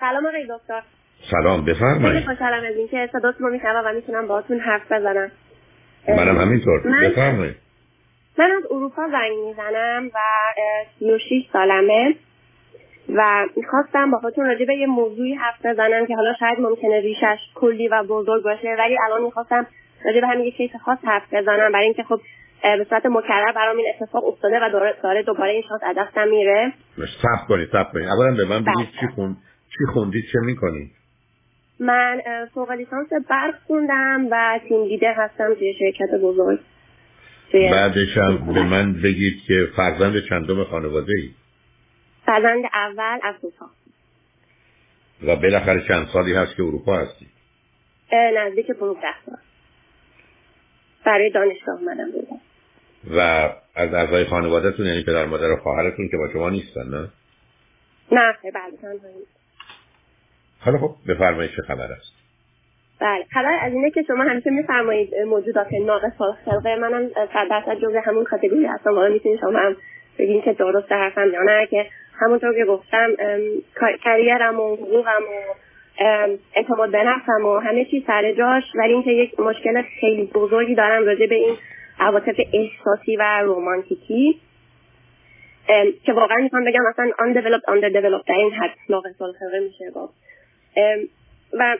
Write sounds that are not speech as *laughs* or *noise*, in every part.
سلام آقای دکتر. سلام خیلی بفرمایید خوشحالم از اینکه صداتون رو میشنوم و می‌تونم باهاتون حرف بزنم. منم همینطور. من- بفرمایید. من از اروپا زنگ می‌زنم و اه، 36 سالمه و می‌خواستم باهاتون راجع به یه موضوعی حرف بزنم که حالا شاید ممکنه ریشش کلی و بزرگ باشه ولی الان می‌خواستم راجع به همین یه کیس خاص حرف بزنم برای اینکه خب به صورت مکرر برام این اتفاق افتاده و داره, داره دوباره این شانس از دستم میره. سب کنید سب کنید. اولا به من بگید بله. چی خوند چی خوندید چه می‌کنید من فوق لیسانس برق خوندم و تیم لیدر هستم توی شرکت بزرگ. بعدش هم به من بگید که فرزند چندم خانواده ای فرزند اول از دوتا و بالاخره چند سالی هست که اروپا هستی؟ نزدیک 15 سال. برای دانشگاه اومدم بودم. و از اعضای خانوادهتون یعنی پدر مادر و خواهرتون که با شما نیستن نه؟ نه بله تنهایی. حالا خب بفرمایید چه خبر است. بله خبر از اینه که شما همیشه میفرمایید موجودات ناقص الخلقه منم صد درصد جزء همون کاتگوری هستم. حالا می‌تونید شما هم بگین که درست حرفم یا نه که همونطور که گفتم کریرم و حقوقم و اعتماد به نفسم و همه چیز سر جاش. ولی اینکه یک مشکل خیلی بزرگی دارم راجع به این عواطف احساسی و رومانتیکی که واقعا می‌خوام بگم مثلا undeveloped underdeveloped در این حد ناقص الخلقه میشه ام، و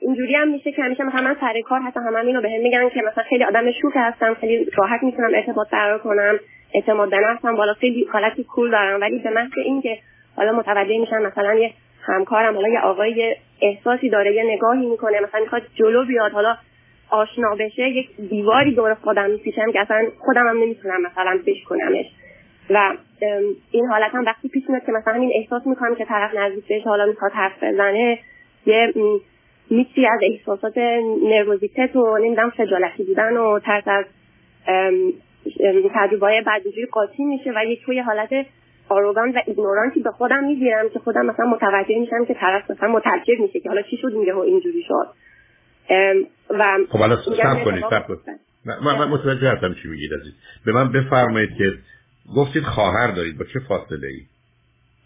اینجوری هم میشه که همیشه مثلا من سر کار حتی همه اینو بهم میگن که مثلا خیلی آدم شوک هستم خیلی راحت می‌تونم ارتباط برقرار کنم اعتماد به نفسم بالا خیلی حالتی کول دارم. ولی به محض اینکه حالا متوجه میشن مثلا یه همکارم حالا یه آقای احساسی داره یه نگاهی می‌کنه مثلا می‌خواد جلو بیاد حالا آشنا بشه یک دیواری دور خودم میپیچم که اصلا خودم هم نمی‌تونم مثلا بشکنمش. و این حالت هم وقتی پیش میاد که مثلا همین احساس می‌کنم که طرف نزدیک بهش حالا می‌خواد حرف بزنه یه م، میکسی از احساسات نروزیتت و نمی‌دونم خجالتی بودن و ترس از تجربه بعد اینجوری قاطی میشه و یک توی حالت آروگان و ایگنورانتی به خودم می‌گیرم که خودم مثلا متوجه میشم که طرف مثلا متعجب میشه که حالا چی شد اینجا اینجوری شد. و خب حالا سب کنید سب کنید. من متوجه هستم چی میگید عزیز. به من بفرمایید که گفتید خواهر دارید با چه فاصله ای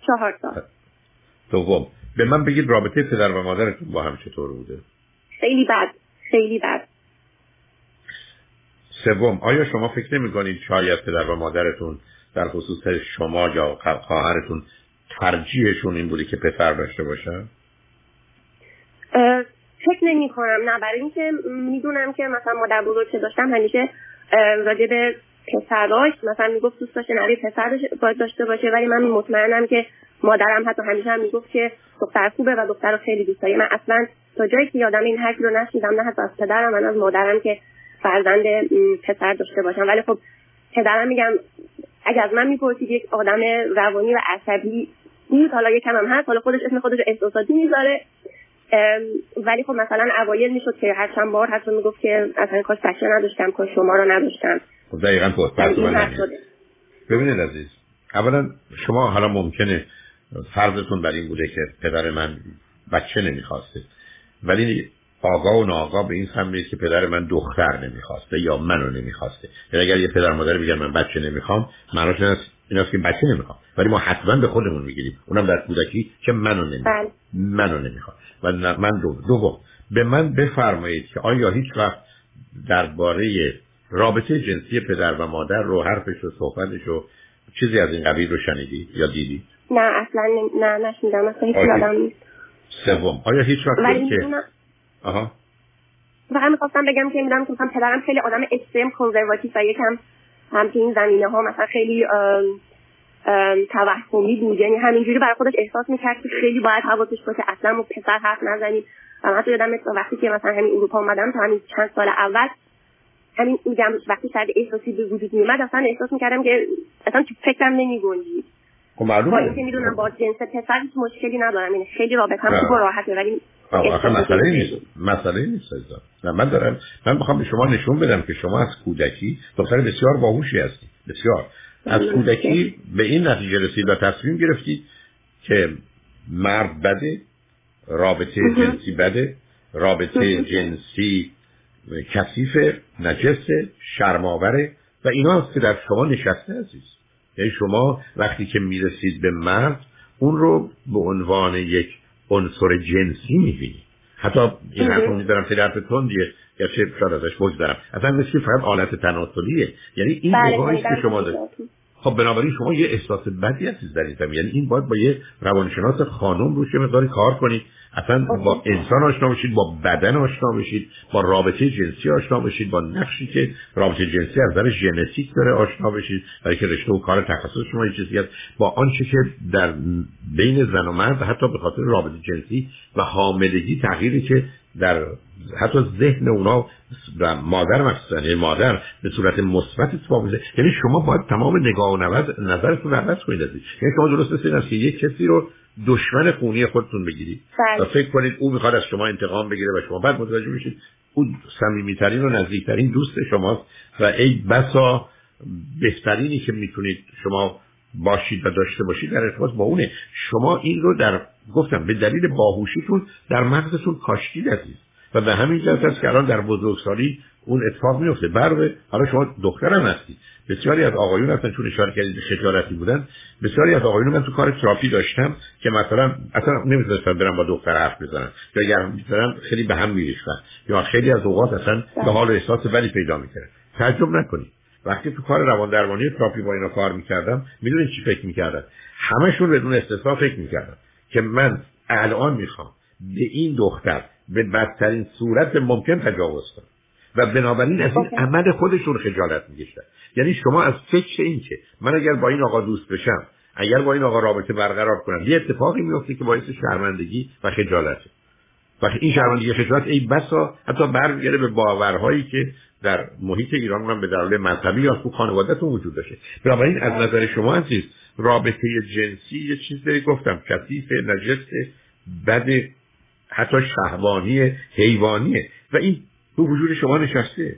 چهار سال دوم به من بگید رابطه پدر و مادرتون با هم چطور بوده؟ خیلی بد خیلی بد. سوم آیا شما فکر نمی کنید شاید پدر و مادرتون در خصوص شما یا خواهرتون ترجیحشون این بوده که پسر داشته باشن؟ فکر نمی کنم نه برای اینکه می‌دونم که مثلا مادر بزرگ که داشتم همیشه راجع به پسراش مثلا می‌گفت دوست داشته نری پسر داشته- باید داشته باشه ولی من مطمئنم که مادرم حتی همیشه هم می‌گفت که دختر خوبه و دختر رو خیلی دوست داری من اصلا تا جایی که یادم این حرفی رو نشیدم نه حتی از پدرم من از مادرم که فرزند پسر داشته باشم. ولی خب پدرم میگم اگر از من می‌پرسید یک آدم روانی و عصبی بود حالا یکم هم هست حالا خودش اسم خودش احساساتی می‌ذاره. ولی خب مثلا اوایل می‌شد که هر چند بار حتی می‌گفت که اصلا کاش بچه نداشتم کاش شما رو نداشتم. خب دقیقا. شده ببینید عزیز اولا شما حالا ممکنه فرضتون بر این بوده که پدر من بچه نمی‌خواسته ولی آگاه و ناآگاه به این سم که پدر من دختر نمی‌خواسته یا منو نمی‌خواسته. یعنی اگر یه پدر مادر بگن من بچه نمی‌خوام معناش این است که بچه نمی‌خوام. ولی ما حتما به خودمون می‌گیریم. اونم در کودکی که منو نمی‌خوام. بله. منو نمی‌خوام. و من دو دوم به من بفرمایید که آیا هیچ وقت درباره رابطه جنسی پدر و مادر رو حرفش و صحبتش و چیزی از این قبیل رو شنیدی یا دیدی نه اصلا نه نشنیدم اصلا هیچ. یادم نیست. سوم. آیا هیچ وقت که می‌دونم آها. فقط می‌خواستم بگم که می‌دونم که مثلا پدرم خیلی آدم اکستریم کنزرواتیو و یکم هم تو این زمینه ها مثلا خیلی توهمی بود. یعنی همینجوری برای خودش احساس می‌کرد که خیلی باید حواسش باشه اصلا ما پسر حرف نزنیم. و من حتی یادم وقتی که مثلا همین اروپا اومدم تا همین چند سال اول همین میگم وقتی شاید احساسی به وجود میومد اصلا احساس می‌کردم که اصلا تو فکرم نمیگنجید خب با معلومه اینکه می‌دونم با جنس پسر هیچ مشکلی ندارم. یعنی خیلی رابطم نه. خوب راحته ولی آخه مسئله نیست. مسئله نیست. نه من دارم من می‌خوام به شما نشون بدم که شما از کودکی دختر بسیار باهوشی هستی. بسیار. از کودکی به این نتیجه رسید و تصمیم گرفتید که مرد بده رابطه جنسی بده رابطه جنسی کثیف نجس شرماوره و اینا هست که در شما نشسته عزیز. یعنی شما وقتی که می‌رسید به مرد اون رو به عنوان یک عنصر جنسی می‌بینید حتی این حرف میدارم خیلی حرف تندیه. چه شاید ازش دارم اصلا مثل فقط آلت تناسلیه. یعنی این بله که شما دارید. خب بنابراین شما یه احساس بدی هستید در این یعنی این باید با یه روانشناس خانم روش مقداری کار کنید. اصلا با انسان آشنا بشید با بدن آشنا بشید با رابطه جنسی آشنا بشید با نقشی که رابطه جنسی از نظر ژنتیک داره آشنا بشید. برای که رشته و کار تخصص شما چیزی هست. با آنچه که در بین زن و مرد حتی به خاطر رابطه جنسی و حاملگی تغییری که در حتی ذهن اونا و مادر مخصوصا یعنی مادر به صورت مثبت اتفاق یعنی شما باید تمام نگاه و نظرتون عوض کنید یعنی شما درست است که یک کسی رو دشمن خونی خودتون بگیرید. بله. و فکر کنید او می‌خواد از شما انتقام بگیره و شما بعد متوجه میشید او صمیمیترین و نزدیکترین دوست شماست. و ای بسا بهترینی که می‌تونید شما باشید و داشته باشید در ارتباط با اونه. شما این رو در گفتم به دلیل باهوشیتون در مغزتون کاشتی دادید و به همین جهت است که الان در بزرگسالی اون اتفاق میفته برای حالا شما دخترم هستید. بسیاری از آقایون هستن چون اشاره کردید خجالتی بودن. بسیاری از آقایون من تو کار تراپی داشتم که مثلا اصلا نمی‌تونستن برم با دختر حرف بزنن یا اگر می‌تونن خیلی به هم میریختن. یا خیلی از اوقات اصلا به حال احساس بدی پیدا می‌کردن. تعجب نکنید. وقتی تو کار روان درمانی تراپی با اینا کار می‌کردم می‌دونید چی فکر می‌کردن همشون بدون استثنا فکر می‌کردن که من الان می‌خوام به این دختر به بدترین صورت ممکن تجاوز کنم. و بنابراین از این عمل خودشون خجالت میگشتن یعنی شما از فکر این که من اگر با این آقا دوست بشم اگر با این آقا رابطه برقرار کنم یه اتفاقی میفته که باعث شرمندگی و خجالته و این شرمندگی خجالت ای بسا حتی برمیگرده به باورهایی که در محیط ایران هم به دلیل مذهبی یا تو خانوادهتون وجود داشته. بنابراین از نظر شما عزیز رابطه جنسی یه چیزی گفتم کثیف نجس بد حتی شهوانی حیوانیه. و این تو وجود شما نشسته.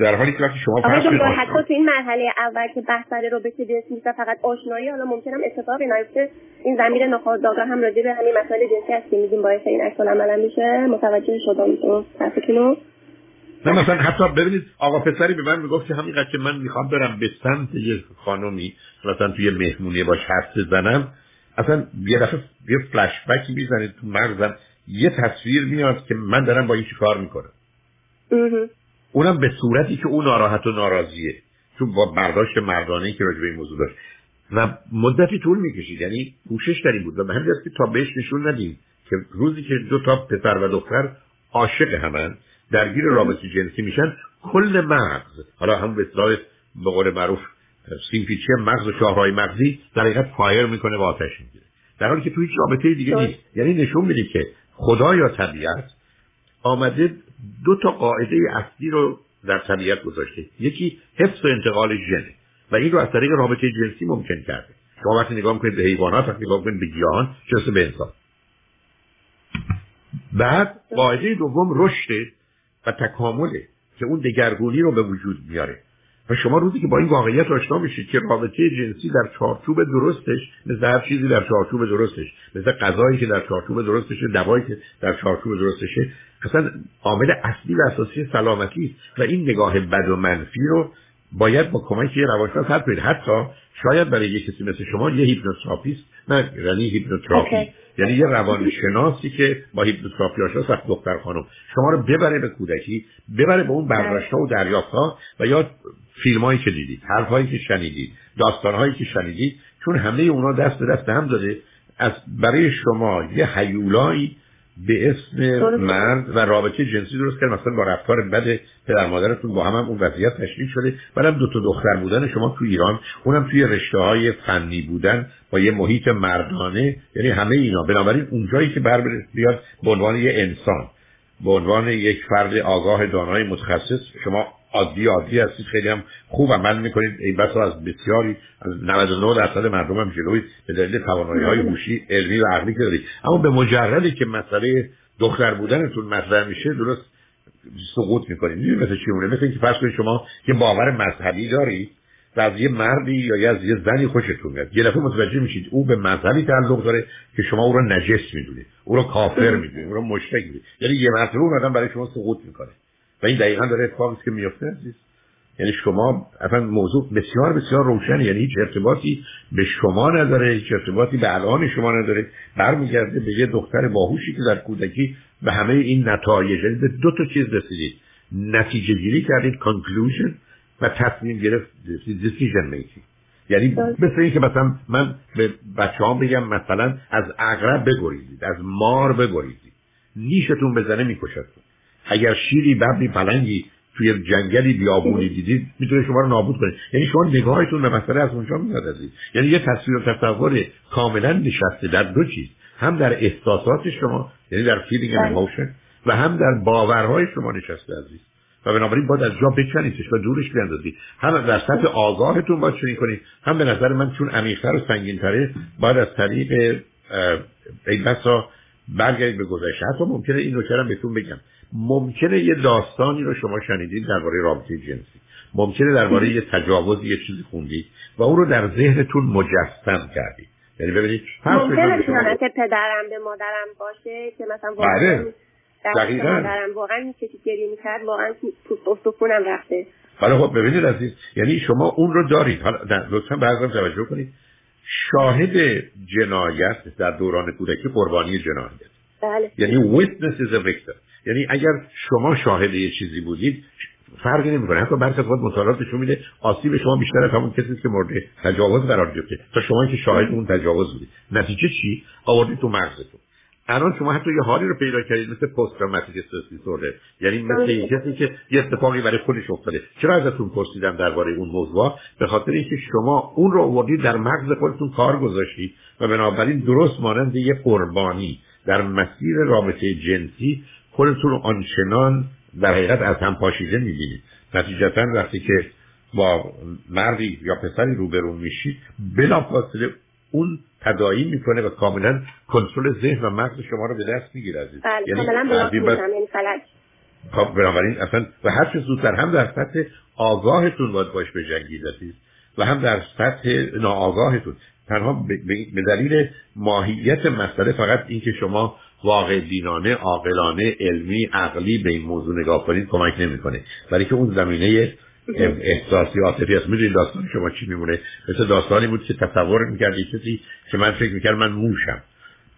در حالی که وقتی شما فرض حتی تو این مرحله اول که بحث سر رابطه جنسی نیست فقط آشنایی حالا ممکنم اتفاقی نیفته. این زمیر ناخودآگاه هم راجع به همین مسائل جنسی هست که میگیم باعث این عکس عمل میشه. متوجه شدم تو حرفتونو نه مثلا حتی ببینید آقا پسری به من می‌گفت که همینقدر که من می‌خوام برم به سمت یه خانمی مثلا توی مهمونی باش حرف بزنم اصلا یه دفعه یه فلش بک می‌زنه تو مغزم یه تصویر میاد که من دارم با این چی کار می‌کنم. اونم به صورتی که اون ناراحت و ناراضیه. چون با برداشت مردانه که راجع به این موضوع داشت. و مدتی طول می‌کشید یعنی کوشش در این بود. و به همین که تا بهش نشون ندیم که روزی که دو تا پسر و دختر عاشق همن درگیر رابطه جنسی میشن. کل مغز. حالا هم به اصطلاح به قول معروف سیمپیچی مغز و شاهرای مغزی در حقیقت فایر می‌کنه و آتش می‌گیره. در حالی که توی هیچ رابطه دیگه نیست. یعنی نشون میده که خدا یا طبیعت آمده دو تا قاعده اصلی رو در طبیعت گذاشته. یکی حفظ و انتقال ژنه و این رو از طریق رابطه جنسی ممکن کرده. شما وقتی نگاه می‌کنید به حیوانات وقتی نگاه می‌کنید به گیاهان چه به انسان؟ بعد قاعده دوم رشد و تکامله که اون دگرگونی رو به وجود میاره. و شما روزی که با این واقعیت آشنا میشید که رابطه جنسی در چارچوب درستش مثل هر چیزی در چارچوب درستش مثل غذایی که در چارچوب درستشه دوایی که در چارچوب درستشه اصلا عامل اصلی و اساسی سلامتی است. و این نگاه بد و منفی رو باید با کمک یه روانشناس حل کنید حتی شاید برای یه کسی مثل شما یه هیپنوتراپیست نه یعنی هیپنوتراپی. یعنی یه روانشناسی که با هیپنوتراپی آشناست دختر خانم. شما رو ببره به کودکی ببره به اون برداشت و دریافت ها و یا فیلم هایی که دیدید حرف که شنیدید داستان هایی که شنیدید چون همه اونا دست به دست هم داده از برای شما یه حیولایی به اسم مرد و رابطه جنسی درست کرد مثلا با رفتار بد پدر مادرتون با هم, هم اون وضعیت تشکیل شده. بعدم دو تا دختر بودن شما تو ایران اونم توی رشته های فنی بودن با یه محیط مردانه. یعنی همه اینا. بنابراین اونجایی که بر بیاد به عنوان یه انسان به عنوان یک فرد آگاه دانای متخصص شما عادی عادی هستید. خیلی هم خوب عمل می‌کنید. این بسا از بسیاری از 99 درصد مردم هم جلوی به دلیل توانایی های هوشی علمی و عقلی که دارید. اما به مجردی که مسئله دختر بودنتون مطرح میشه درست سقوط می‌کنید. می‌دونید مثل چی مونه مثل اینکه فرض کنید شما یه باور مذهبی دارید و از یه مردی یا از یه زنی خوشتون میاد. یه دفعه متوجه میشید او به مذهبی تعلق داره که شما او رو نجس می‌دونید. او رو کافر می‌دونید. او رو مشرک می‌دونید. یعنی یه مرتبه اون برای شما سقوط می‌کنه. و این دقیقا داره اتفاقی که میفته عزیز. یعنی شما اصلا موضوع بسیار بسیار روشن یعنی هیچ ارتباطی به شما نداره هیچ ارتباطی به الان شما نداره. برمیگرده به یه دختر باهوشی که در کودکی به همه این نتایج یعنی به دو تا چیز رسیدید. نتیجه گیری کردید conclusion و تصمیم گرفت decision making. یعنی مثل این که مثلا من به بچه هم بگم مثلا از اغرب بگریزید از مار بگریزید. نیشتون بزنه میکشتون. اگر شیری ببری پلنگی توی جنگلی بیابونی دیدید می‌تونه شما رو نابود کنه یعنی شما نگاهتون به مسئله از اونجا میاد یعنی یه تصویر و تصور کاملا نشسته در دو چیز. هم در احساسات شما یعنی در feeling و و هم در باورهای شما نشسته عزیز. و بنابراین باید از جا بکنیدش و دورش بیندازید هم در سطح آگاهتون باید چنین کنید هم به نظر من چون عمیقتر و سنگینتره باید از طریق ای بسا برگردید به گذشته. حتی ممکنه این نکرم بهتون بگم. ممکنه یه داستانی رو شما شنیدید درباره رابطه جنسی. ممکنه درباره یه تجاوز یه چیزی خوندید و اون رو در ذهنتون مجسم کردید. یعنی ببینید ممکنه که پدرم به مادرم باشه که مثلا بله. دقیقا. دارم واقعا کسی گریه می‌کرد واقعا پوست استخونم رفته. حالا خب ببینید عزیز یعنی شما اون رو دارید. حالا لطفا بعضا توجه کنید. شاهد جنایت در دوران کودکی قربانی جنایت. بله. یعنی witness is a victim. یعنی اگر شما شاهد یه چیزی بودید فرقی نمی‌کنه. حتی برخی از مطالعات نشون میده آسیب شما بیشتر از همون کسی که مورد تجاوز قرار گرفته. تا شما که شاهد اون تجاوز بودید. نتیجه چی؟ آوردید تو مغزتون. الان شما حتی یه حالی رو پیدا کردید مثل پست تروماتیک استرس دیسوردر. یعنی مثل این کسی که یه اتفاقی برای خودش افتاده. چرا ازتون پرسیدم درباره اون موضوع؟ به خاطر اینکه شما اون رو آوردید در مغز خودتون کار گذاشتید و بنابراین درست مانند یه قربانی. در مسیر رابطه جنسی خودتون رو آنچنان در حقیقت از هم پاشیده می‌بینید. نتیجتا وقتی که با مردی یا پسری روبرو میشید بلافاصله اون تدایی می‌کنه و کاملا کنترل ذهن و مغز شما رو به دست می‌گیره عزیز. بله یعنی کاملا یعنی خب بنابراین اصلا و هر چه زودتر هم در سطح آگاهتون باید باش به جنگید عزیز. و هم در سطح ناآگاهتون. تنها به دلیل ماهیت مسئله فقط اینکه شما واقع دینانه عاقلانه علمی عقلی به این موضوع نگاه کنید کمک نمی‌کنه. ولی که اون زمینه احساسی عاطفی است. می‌دونید داستان شما چی میمونه؟ مثل داستانی بود که تصور می‌کردی کسی که من فکر می‌کرد من موشم.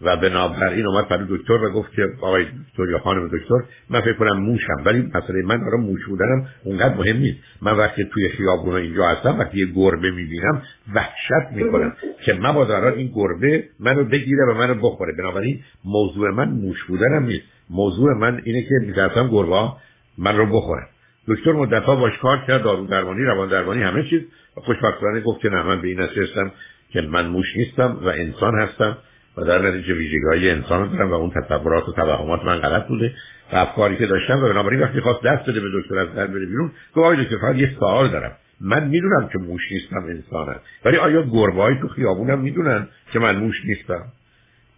و بنابراین اومد برای دکتر و گفت که آقای دکتر یا خانم دکتر من فکر کنم موشم. ولی مسئله من برای موش بودنم اونقدر مهم نیست. من وقتی توی خیابون اینجا هستم وقتی یه گربه می‌بینم وحشت می‌کنم که مبادا این گربه منو بگیره و منو بخوره. بنابراین موضوع من موش بودنم نیست. موضوع من اینه که میترسم گربه من رو بخورن. دکتر مدتها باش کار کرد دارو درمانی روان درمانی همه چیز. و خوشبختانه گفت که نه من به این هستم که من موش نیستم و انسان هستم و در نتیجه ویژگی های انسان دارم و اون تصورات و توهمات من غلط بوده و افکاری که داشتم و بنابراین وقتی خواست دست بده به دکتر از در بره بیرون گفت آقای دکتر فقط یه سوال دارم. من می‌دونم که موش نیستم انسانم. ولی آیا گربه تو خیابونم می‌دونن که من موش نیستم؟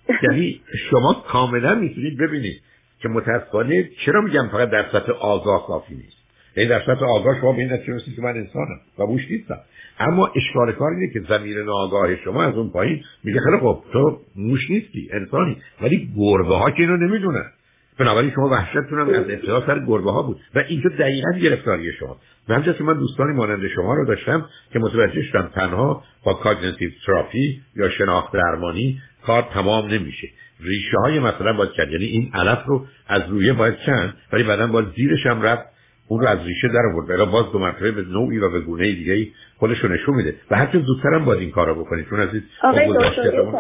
*laughs* یعنی شما کاملا می‌تونید ببینید که متاسفانه چرا میگم فقط در سطح آگاه کافی نیست؟ این در سطح آگاه شما به این نتیجه که من انسانم و موش نیستم. اما اشکال کار اینه که زمیر ناآگاه شما از اون پایین میگه خیلی خب تو موش نیستی انسانی ولی گربه ها که اینو نمی‌دونن. بنابراین شما وحشتتون هم از ابتدا سر گربه ها بود و اینجا دقیقا گرفتاری شما. و که من دوستانی مانند شما رو داشتم که متوجه شدم تنها با cognitive therapy یا شناخت درمانی کار تمام نمیشه. ریشه های مثلا باید کرد. یعنی این علف رو از رویه باید چید ولی بعدا باید زیرش هم رفت اون رو از ریشه در آورد. برای باز دو مرتبه به نوعی و به گونه دیگه خودش رو نشون میده. و هرچه زودتر هم باید این کارو بکنید چون از این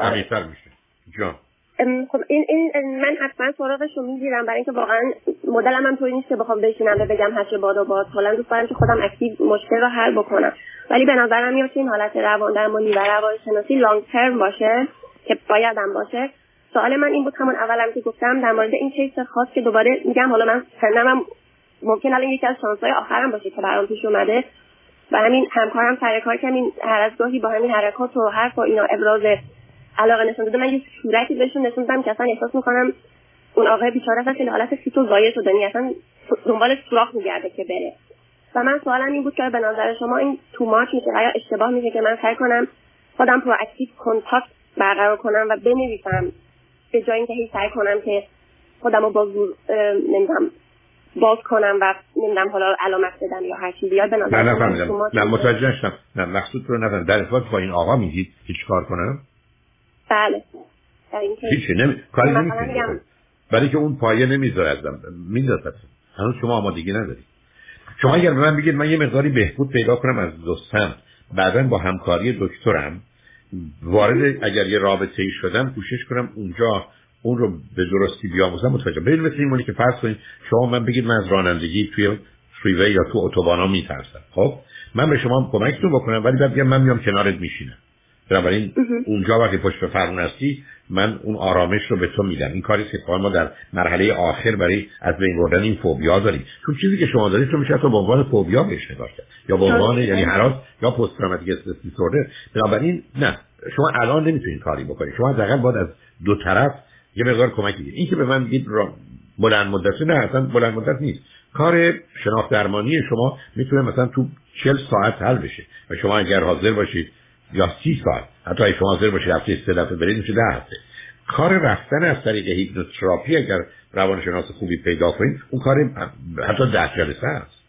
عمیق‌تر میشه. جان. خب این, این من حتما سراغش رو می‌گیرم. برای اینکه واقعا مدلم هم طوری نیست که بخوام بشینم و بگم هر باد و باد. حالا دوست دارم که خودم اکتیو مشکل رو حل بکنم. ولی به نظرم میاد این حالت روان درمانی و روانشناسی لانگ ترم باشه که بایدم باشه. سوال من این بود همون اولم که گفتم در مورد این کیس خاص که دوباره میگم حالا من سنم ممکن الان یکی از شانسهای آخرم باشه که برام پیش اومده. و همین همکارم سر کار که همین هر از گاهی با همین حرکات و حرف و اینا ابراز علاقه نشون داده من یه صورتی بهشون نشون دادم که اصلا احساس می‌کنم اون آقای بیچاره اصلا حالت فیتو زایه شده یعنی اصلا دنبال سوراخ میگرده که بره. و من سوالم این بود که به نظر شما این تو مارچ میشه یا اشتباه میشه که من سعی کنم خودم پرواکتیو کنتاکت برقرار کنم و بنویسم به جای اینکه هی سعی کنم که خودم رو با زور نمی‌دونم باز کنم و نمی‌دونم حالا علامت بدم یا هر چیزی. یا به نظر نه نه نه متوجه نشدم. نه مقصود رو نفهمیدم. در ارتباط با این آقا میگید هیچ کار کنم؟ بله. هیچی نمی... کاری نمی‌کنید برای که اون پایه نمی‌ذارد می‌ذارد هنوز شما آمادگی ندارید شما اگر به من بگید من یه مقداری بهبود پیدا کنم از دوستم بعدا با همکاری دکترم وارد اگر یه رابطه ای شدم کوشش کنم اونجا اون رو به درستی بیاموزم متوجه. برید مثل این که فرض کنید شما من بگید من از رانندگی توی فریوی یا تو اتوبانا میترسم. خب؟ من به شما کمکتون بکنم ولی بعد من میام کنارت میشینم. بنابراین اونجا وقتی پشت به فرمون هستی من اون آرامش رو به تو میدم. این کاری که ما در مرحله آخر برای از بین بردن این فوبیا داریم. چون چیزی که شما دارید تو میشه تو به عنوان فوبیا بهش نگاه کرد. یا به عنوان یعنی هراس یا پست تروماتیک استرس دیسوردر. بنابراین نه. شما الان نمی‌تونید کاری بکنید. شما حداقل باید از دو طرف یه مقدار کمک بگیرید این که به من میگید بلند مدت نه اصلا بلند مدت نیست. کار شناخت درمانی شما می‌تونه مثلا تو 40 ساعت حل بشه. و شما اگر حاضر باشید یا سی ساعت حتی اگه شما حاضر باشید هفته سه دفعه برید میشه ده هفته. کار رفتن از طریق هیپنوتراپی اگر روانشناس خوبی پیدا کنید اون کار حتی ده جلسه است.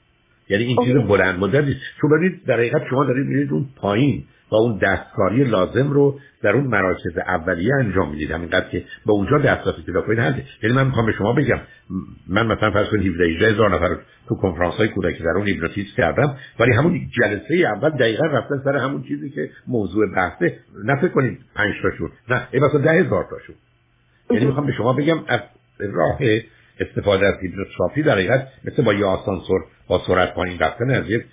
یعنی این چیز بلند مدت نیست. چون در حقیقت شما دارید میرید اون پایین و اون دستکاری لازم رو در اون مراکز اولیه انجام می‌دید. همینقدر که به اونجا دسترسی پیدا کنید. هنده یعنی من می‌خوام به شما بگم من مثلا فرض کنید 17 هزار نفر تو کنفرانس های کودکی در اون هیپنوتیزم کردم ولی همون جلسه اول دقیقا رفتن سر همون چیزی که موضوع بحثه. نه فکر کنید 5 تاشون نه ای مثلا 10 هزار تاشون. یعنی می‌خوام به شما بگم از راه استفاده از هیپنوتراپی در حقیقت مثل با یه آسانسور با سرعت پایین رفتن از یک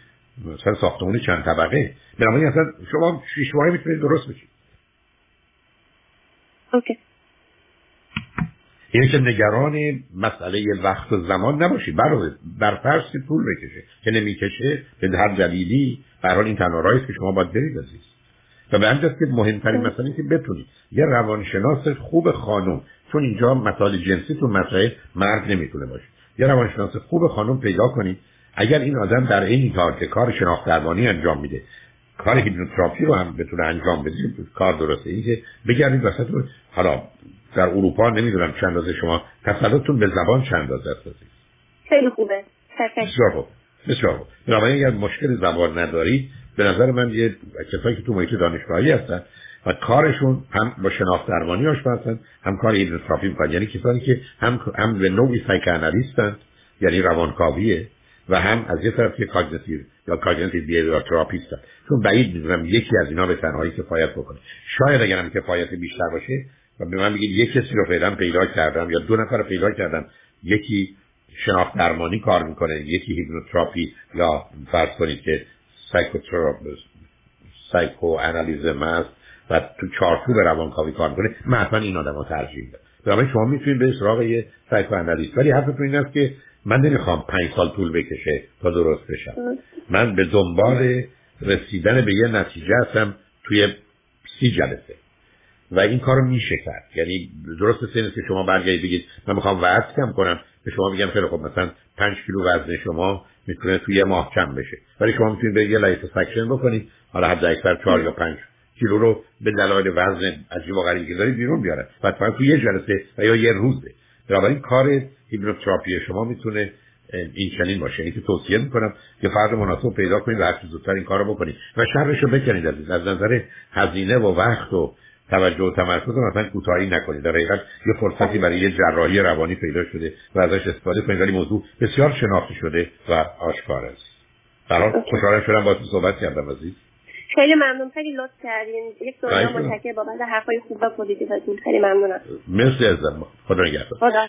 مثلا ساختمون چند طبقه. بنابراین اصلا شما شیش ماهی می‌تونید درست بشید اوکی. یعنی که نگران مسئله وقت و زمان نباشید. برای بر فرض که طول بکشه که نمی‌کشه به هر دلیلی برای این تنها که شما باید برید عزیز. و به همجاست که مهمترین مسئله که بتونید. یه روانشناس خوب خانم چون اینجا مسائل جنسی تو مسئله مرد نمی‌تونه باشه. یه روانشناس خوب خانم پیدا کنید. اگر این آدم در این کار که کار شناخت درمانی انجام میده کار هیپنوتراپی رو هم بتونه انجام بده کار درسته. این که بگردید وسط حالا در اروپا نمی‌دونم چند اندازه شما تسلطتون به زبان چند اندازه است. خیلی خوبه. بسیار خوب. بسیار خوب. بنابراین اگر مشکل زبان ندارید به نظر من یه کسایی که تو محیط دانشگاهی هستن و کارشون هم با شناخت درمانی آشنا هستن هم کار هیپنوتراپی می‌کنن. یعنی کسانی که هم هم به نوعی psychoanalyst ن یعنی روانکاویه. و هم از یه طرف که cognitive یا cognitive behavior therapist چون بعید می‌دونم یکی از اینا به تنهایی کفایت بکنه. شاید اگرم کفایت بیشتر باشه و به من بگید یک کسی رو فعلا پیدا کردم یا دو نفر رو پیدا کردم یکی شناخت درمانی کار می‌کنه یکی هیپنوتراپی یا فرض کنید که psychoanalysm است و تو چارچوب روانکاوی کار می‌کنه من حتما این آدم رو ترجیح میدم. شما می‌تونید به سراغ یه psychoanalyst ولی حرفتون این است که من نمی‌خوام پنج سال طول بکشه تا درست بشم. من به دنبال رسیدن به یه نتیجه هستم توی سی جلسه. و این کارو میشه کرد. یعنی درست عین اینه که شما برگردید بگید من می‌خوام وزن کم کنم. به شما میگم خیلی خب مثلا پنج کیلو وزن شما می‌تونه توی یه ماه کم بشه. ولی شما می‌تونید به یه liposuction بکنید. حالا حد اکثر چهار یا پنج کیلو رو به دلایل وزن عجیب و غریبی که دارید بیرون بیاره. و توی یه جلسه و یا یه روزه. بنابراین کار هیپنوتراپی شما می‌تونه این چنین باشه. اینکه توصیه می‌کنم که فرد مناسب پیدا کنید و هر زودتر این کارو بکنید و شرش رو بکنید از از نظر هزینه و وقت و توجه و تمرکز مثلا کوتاهی نکنید. در حقیقت یه فرصتی برای یه جراحی روانی پیدا شده و ازش استفاده کنید ولی موضوع بسیار شناخته شده و آشکار است. برای خوشحال شدم با تو صحبت کردم عزیز. خیلی ممنون. خیلی لطف کردین. یک دنیا متشکرم. بابت حرفای خوب و positive تون خیلی ممنونم. مرسی عزیزم. خدا نگهدار.